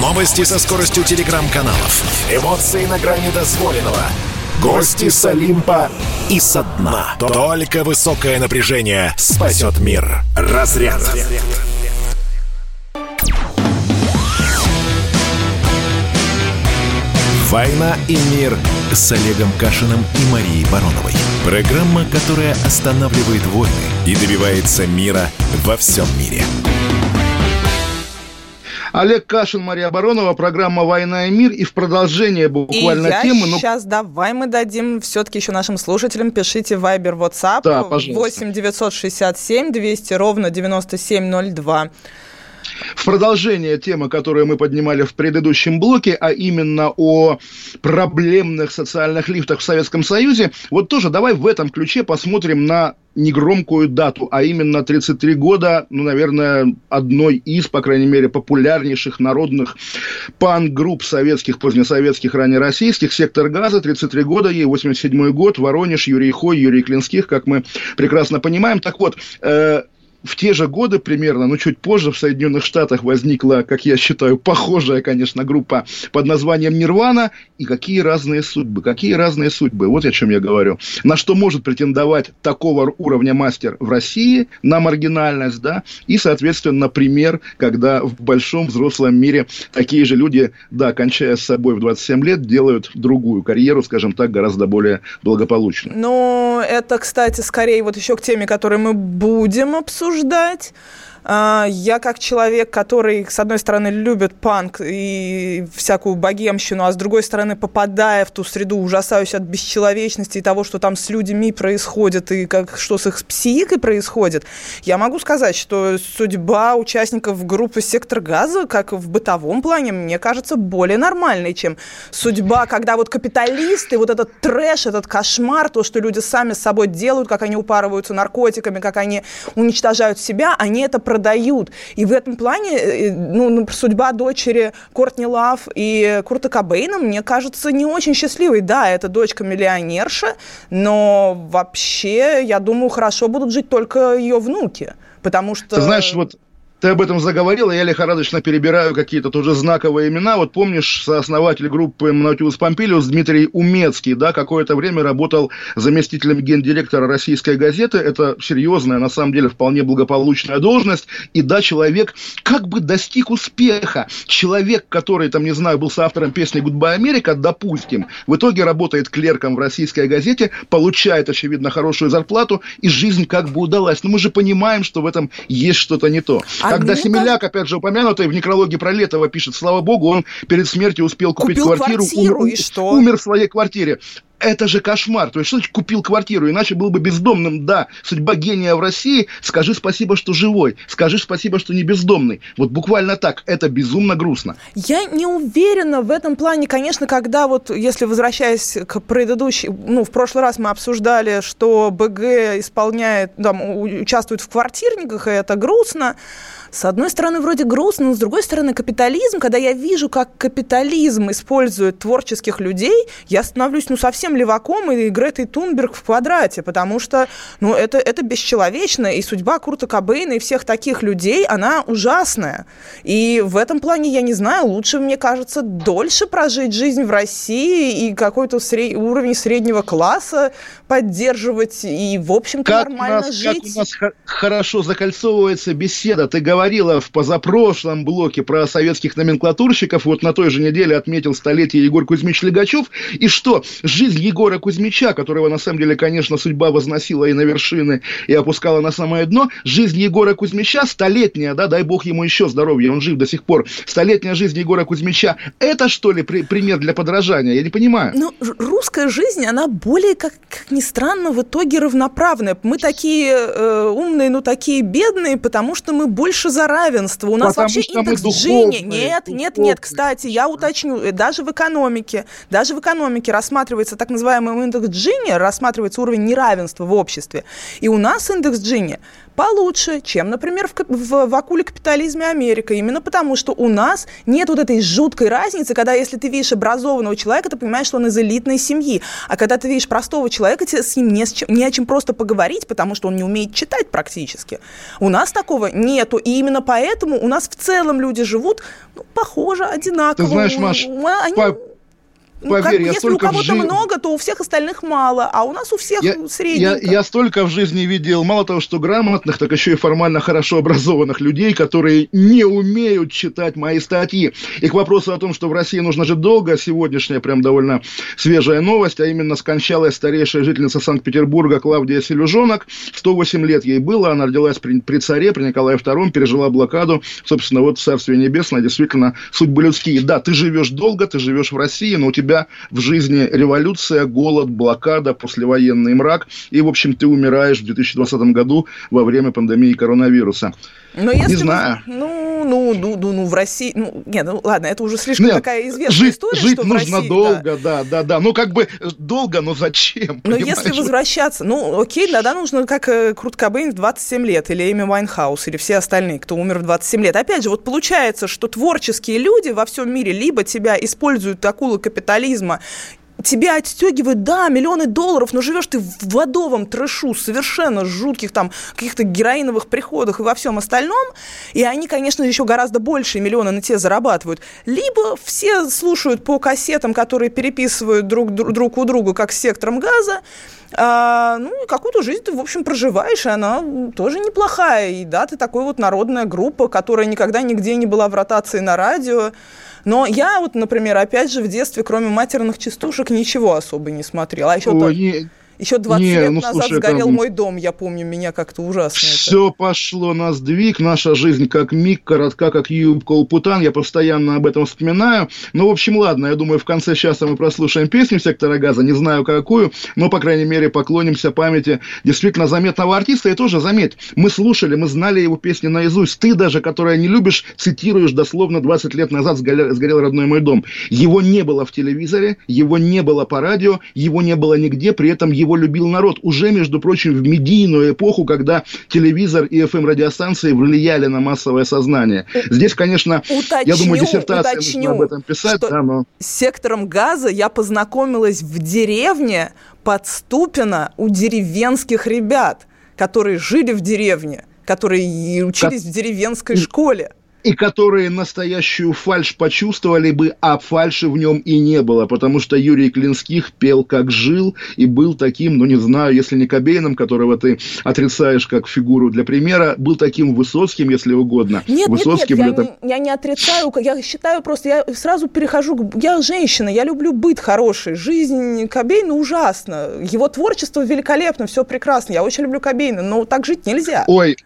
Новости со скоростью телеграм-каналов. Эмоции на грани дозволенного. Гости с Олимпа и со дна. Только высокое напряжение спасет мир. Разряд. «Война и мир» с Олегом Кашиным и Марией Бароновой. Программа, которая останавливает войны и добивается мира во всем мире. Олег Кашин, Мария Баронова, программа «Война и мир». И в продолжение буквально и я темы... Ну... сейчас давай мы дадим все-таки еще нашим слушателям. Пишите Viber, WhatsApp. Да, пожалуйста. 8 967 200 ровно 9702. В продолжение темы, которую мы поднимали в предыдущем блоке, а именно о проблемных социальных лифтах в Советском Союзе, вот тоже давай в этом ключе посмотрим на негромкую дату, а именно 33 года, ну, наверное, одной из, по крайней мере, популярнейших народных пан-групп советских, позднесоветских, раннероссийских, «Сектор газа», 33 года ей, 87 год, Воронеж, Юрий Хой, Юрий Клинских, как мы прекрасно понимаем. Так вот, э, в те же годы примерно, но чуть позже в Соединенных Штатах возникла, как я считаю, похожая, конечно, группа под названием «Нирвана». И какие разные судьбы, какие разные судьбы. Вот о чем я говорю. На что может претендовать такого уровня мастер в России, на маргинальность, да, и, соответственно, пример, когда в большом взрослом мире такие же люди, да, кончая с собой в 27 лет, делают другую карьеру, скажем так, гораздо более благополучную. Ну, это, кстати, скорее вот еще к теме, которую мы будем обсуждать обсуждать. А, я как человек, который, с одной стороны, любит панк и всякую богемщину, а с другой стороны, попадая в ту среду, ужасаюсь от бесчеловечности и того, что там с людьми происходит и как, что с их психикой происходит, я могу сказать, что судьба участников группы «Сектор газа», как в бытовом плане, мне кажется, более нормальной, чем судьба, когда вот капиталисты, вот этот трэш, этот кошмар, то, что люди сами с собой делают, как они упарываются наркотиками, как они уничтожают себя, они это продают. И в этом плане э, ну, судьба дочери Кортни Лав и Курта Кобейна, мне кажется, не очень счастливой. Да, это дочка миллионерша, но вообще, я думаю, хорошо будут жить только ее внуки. Потому что... Ты знаешь, вот ты об этом заговорил, я лихорадочно перебираю какие-то тоже знаковые имена. Вот помнишь, сооснователь группы Наутилус Помпилиус Дмитрий Умецкий, да, какое-то время работал заместителем гендиректора российской газеты. Это серьезная, на самом деле, вполне благополучная должность. И да, человек как бы достиг успеха. Человек, который, там, не знаю, был соавтором песни «Goodbye America», допустим, в итоге работает клерком в российской газете, получает, очевидно, хорошую зарплату, и жизнь как бы удалась. Но мы же понимаем, что в этом есть что-то не то. А Когда Семеляк, опять же, упомянутый в некрологе про Летова пишет, слава богу, он перед смертью успел купить Купил квартиру, квартиру умер, и что? умер в своей квартире это же кошмар. То есть, что значит купил квартиру, иначе был бы бездомным. Да, судьба гения в России, скажи спасибо, что живой, скажи спасибо, что не бездомный. Вот буквально так, это безумно грустно. Я не уверена в этом плане, конечно, когда вот, если возвращаясь к предыдущей, ну, в прошлый раз мы обсуждали, что БГ исполняет, там, участвует в квартирниках, и это грустно, с одной стороны, вроде грустно, но с другой стороны, капитализм, когда я вижу, как капитализм использует творческих людей, я становлюсь, ну, совсем леваком и Гретой Тунберг в квадрате, потому что, ну, это, это бесчеловечно, и судьба Курта Кобейна и всех таких людей, она ужасная. И в этом плане, я не знаю, лучше, мне кажется, дольше прожить жизнь в России и какой-то сред... уровень среднего класса поддерживать и, в общем-то, нормально нас, жить. Как у нас хорошо закольцовывается беседа. Ты говорила в позапрошлом блоке про советских номенклатурщиков. Вот на той же неделе отметил столетие Егор Кузьмич Легачев. И что? Жизнь Егора Кузьмича, которого на самом деле, конечно, судьба возносила и на вершины, и опускала на самое дно. Жизнь Егора Кузьмича столетняя, да, дай бог ему еще здоровья, он жив до сих пор. Столетняя жизнь Егора Кузьмича, это что ли при, пример для подражания? Я не понимаю. Ну, русская жизнь, она более, как, как ни странно, в итоге равноправная. Мы такие э, умные, но такие бедные, потому что мы больше больше за равенство. У нас Потому вообще индекс Джинни. Нет, духовные. нет, нет. Кстати, я уточню, э, даже в экономике, даже в экономике рассматривается так называемый индекс Джинни, рассматривается уровень неравенства в обществе. И у нас индекс Джинни получше, чем, например, в, в, в акуле капитализме Америка. Именно потому, что у нас нет вот этой жуткой разницы, когда если ты видишь образованного человека, ты понимаешь, что он из элитной семьи. А когда ты видишь простого человека, тебе с ним не, с чем, не о чем просто поговорить, потому что он не умеет читать практически. У нас такого нету. И именно поэтому у нас в целом люди живут ну, похоже, одинаково. Ты знаешь, Маш, Они... по ну, Поверь, как бы, если у кого-то жи... много, то у всех остальных мало, а у нас у всех я, средненько. Я, я столько в жизни видел, мало того, что грамотных, так еще и формально хорошо образованных людей, которые не умеют читать мои статьи. И к вопросу о том, что в России нужно жить долго, сегодняшняя прям довольно свежая новость, а именно скончалась старейшая жительница Санкт-Петербурга Клавдия Селюжонок. 108 лет ей было, она родилась при, при царе, при Николае II, пережила блокаду. Собственно, вот в Царствие Небесное действительно судьбы людские. Да, ты живешь долго, ты живешь в России, но у тебя тебя в жизни революция, голод, блокада, послевоенный мрак, и, в общем, ты умираешь в 2020 году во время пандемии коронавируса. Но если не знаю. Ну, ну, ну, ну, ну, в России... Ну, нет, ну, ладно, это уже слишком нет, такая известная жить, история, жить что нужно России, долго, да. да, да, да. Ну, как бы э, долго, но зачем? Но понимаешь? если возвращаться... Ну, окей, да, да, нужно как э, Курт Кобейн в 27 лет, или Эми Вайнхаус, или все остальные, кто умер в 27 лет. Опять же, вот получается, что творческие люди во всем мире либо тебя используют акулы капитализма тебя отстегивают, да, миллионы долларов, но живешь ты в в адовом трэшу, совершенно жутких там каких-то героиновых приходах и во всем остальном, и они, конечно, еще гораздо больше миллиона на тебе зарабатывают. Либо все слушают по кассетам, которые переписывают друг, друг у друга, как с сектором газа, а, ну, какую-то жизнь ты, в общем, проживаешь, и она тоже неплохая. И да, ты такой вот народная группа, которая никогда нигде не была в ротации на радио, но я вот, например, опять же, в детстве, кроме матерных частушек, ничего особо не смотрела. А еще Ой, еще 20 не, лет ну, назад слушай, сгорел там... мой дом, я помню, меня как-то ужасно. Все это. пошло на сдвиг, наша жизнь как миг, коротка, как юбка у путан, я постоянно об этом вспоминаю. Ну, в общем, ладно, я думаю, в конце часа мы прослушаем песню «Сектора газа», не знаю какую, но, по крайней мере, поклонимся памяти действительно заметного артиста. И тоже, заметь, мы слушали, мы знали его песни наизусть. Ты даже, которая не любишь, цитируешь дословно 20 лет назад «Сгорел, сгорел родной мой дом». Его не было в телевизоре, его не было по радио, его не было нигде, при этом его его любил народ. Уже, между прочим, в медийную эпоху, когда телевизор и FM-радиостанции влияли на массовое сознание. Здесь, конечно, уточню, я думаю, диссертация уточню, нужно об этом писать. да, но... С сектором газа я познакомилась в деревне под Ступино у деревенских ребят, которые жили в деревне, которые учились как... в деревенской школе и которые настоящую фальш почувствовали бы, а фальши в нем и не было, потому что Юрий Клинских пел как жил и был таким, ну не знаю, если не Кобейном, которого ты отрицаешь как фигуру для примера, был таким Высоцким, если угодно. Нет, Высоцким нет, нет, я, не, я не отрицаю, я считаю просто, я сразу перехожу, я женщина, я люблю быт хороший, жизнь Кобейна ужасна, его творчество великолепно, все прекрасно, я очень люблю Кобейна, но так жить нельзя. Ой,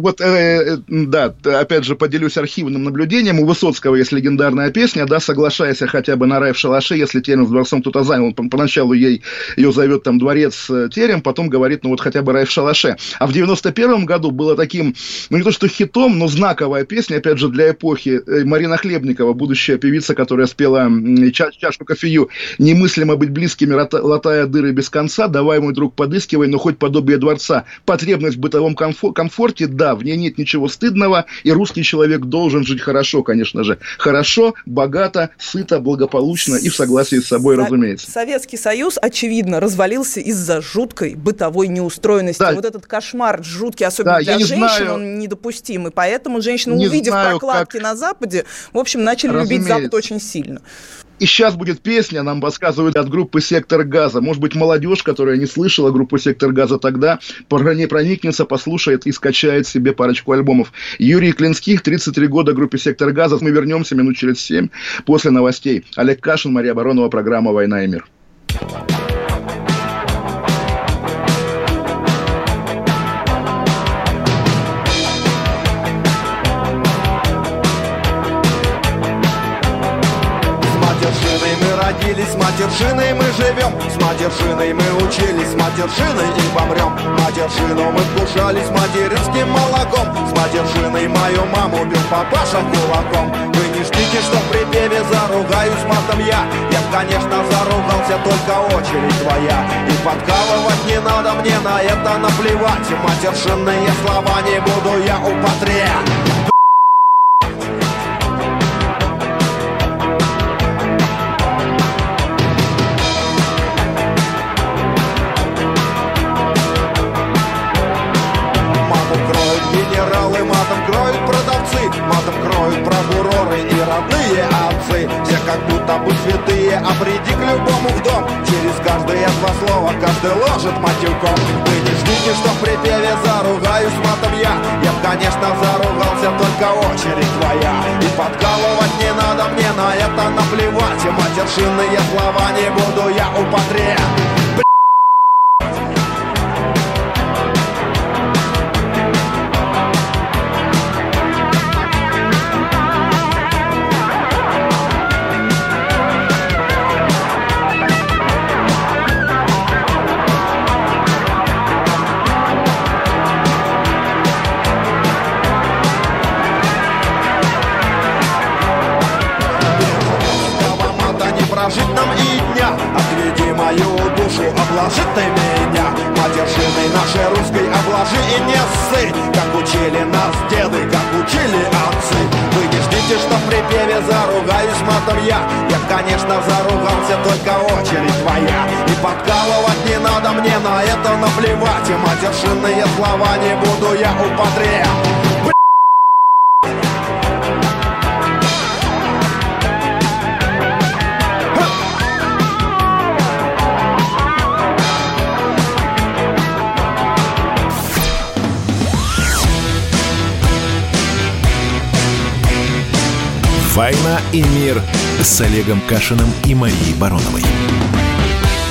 Вот, э, э, да, опять же, поделюсь архивным наблюдением. У Высоцкого есть легендарная песня, да, «Соглашайся хотя бы на рай в шалаше, если терем с дворцом кто-то занял». Он поначалу ей, ее зовет там дворец э, терем, потом говорит, ну вот хотя бы рай в шалаше. А в 91 году было таким, ну не то что хитом, но знаковая песня, опять же, для эпохи. Э, Марина Хлебникова, будущая певица, которая спела ча чашку кофею, «Немыслимо быть близкими, латая дыры без конца, давай, мой друг, подыскивай, но хоть подобие дворца. Потребность в бытовом комфорте, да, в ней нет ничего стыдного, и русский человек должен жить хорошо, конечно же. Хорошо, богато, сыто, благополучно и в согласии с собой, Со- разумеется. Советский Союз, очевидно, развалился из-за жуткой бытовой неустроенности. Да. Вот этот кошмар жуткий, особенно да, для женщин, знаю. он недопустим. И поэтому женщины, не увидев знаю, прокладки как... на Западе, в общем, начали Разумеется. любить Запад очень сильно. И сейчас будет песня, нам подсказывают от группы «Сектор газа». Может быть, молодежь, которая не слышала группу «Сектор газа» тогда, не проникнется, послушает и скачает себе парочку альбомов. Юрий Клинских, 33 года группе «Сектор газа». Мы вернемся минут через 7 после новостей. Олег Кашин, Мария Баронова, программа «Война и мир». родились, с матершиной мы живем. С матершиной мы учились, с матершиной и помрем. Матершину мы вкушали с материнским молоком. С матершиной мою маму бил папаша кулаком. Вы не ждите, что в припеве заругаюсь матом я. Я, конечно, заругался, только очередь твоя. И подкалывать не надо мне на это наплевать. Матершинные слова не буду я употреблять как будто бы святые А приди к любому в дом. Через каждые два слова каждый ложит матюком Вы не ждите, что в припеве заругаюсь матом я. Я б, конечно, заругался, только очередь твоя. И подкалывать не надо мне на это наплевать. И матершинные слова не буду я употреблять обложи ты меня Матершиной нашей русской обложи и не ссы. Как учили нас деды, как учили отцы. Вы не ждите, что в припеве заругаюсь матом я. Я, конечно, заругался, только очередь твоя. И подкалывать не надо мне на это наплевать. И матершинные слова не буду я употреблять «Война и мир» с Олегом Кашиным и Марией Бароновой.